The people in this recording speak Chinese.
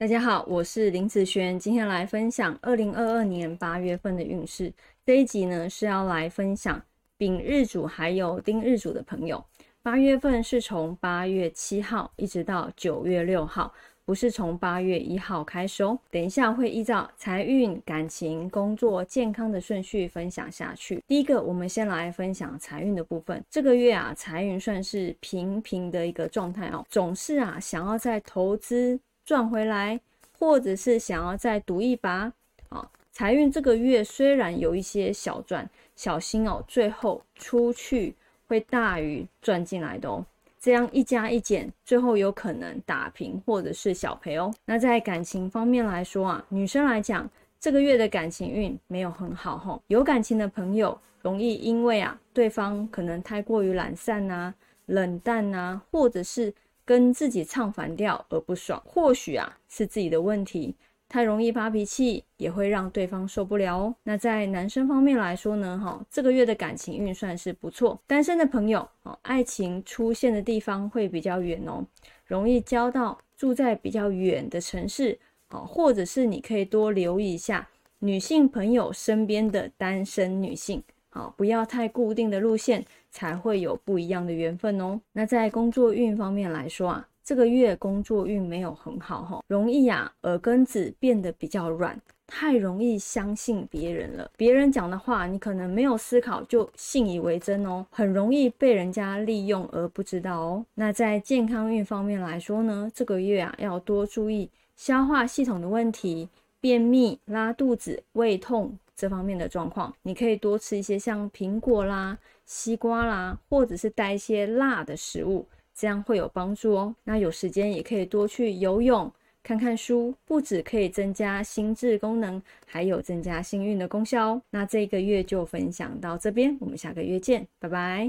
大家好，我是林子轩，今天来分享二零二二年八月份的运势。这一集呢是要来分享丙日主还有丁日主的朋友，八月份是从八月七号一直到九月六号，不是从八月一号开始哦。等一下会依照财运、感情、工作、健康的顺序分享下去。第一个，我们先来分享财运的部分。这个月啊，财运算是平平的一个状态哦，总是啊想要在投资。赚回来，或者是想要再赌一把啊！财运这个月虽然有一些小赚，小心哦，最后出去会大于赚进来的哦。这样一加一减，最后有可能打平或者是小赔哦。那在感情方面来说啊，女生来讲，这个月的感情运没有很好哈。有感情的朋友容易因为啊，对方可能太过于懒散呐、冷淡呐，或者是。跟自己唱反调而不爽，或许啊是自己的问题，太容易发脾气也会让对方受不了哦。那在男生方面来说呢，哈，这个月的感情运算是不错，单身的朋友哦，爱情出现的地方会比较远哦，容易交到住在比较远的城市哦，或者是你可以多留意一下女性朋友身边的单身女性。好，不要太固定的路线，才会有不一样的缘分哦。那在工作运方面来说啊，这个月工作运没有很好哈，容易啊耳根子变得比较软，太容易相信别人了。别人讲的话，你可能没有思考就信以为真哦，很容易被人家利用而不知道哦。那在健康运方面来说呢，这个月啊要多注意消化系统的问题，便秘、拉肚子、胃痛。这方面的状况，你可以多吃一些像苹果啦、西瓜啦，或者是带一些辣的食物，这样会有帮助哦。那有时间也可以多去游泳、看看书，不止可以增加心智功能，还有增加幸运的功效哦。那这个月就分享到这边，我们下个月见，拜拜。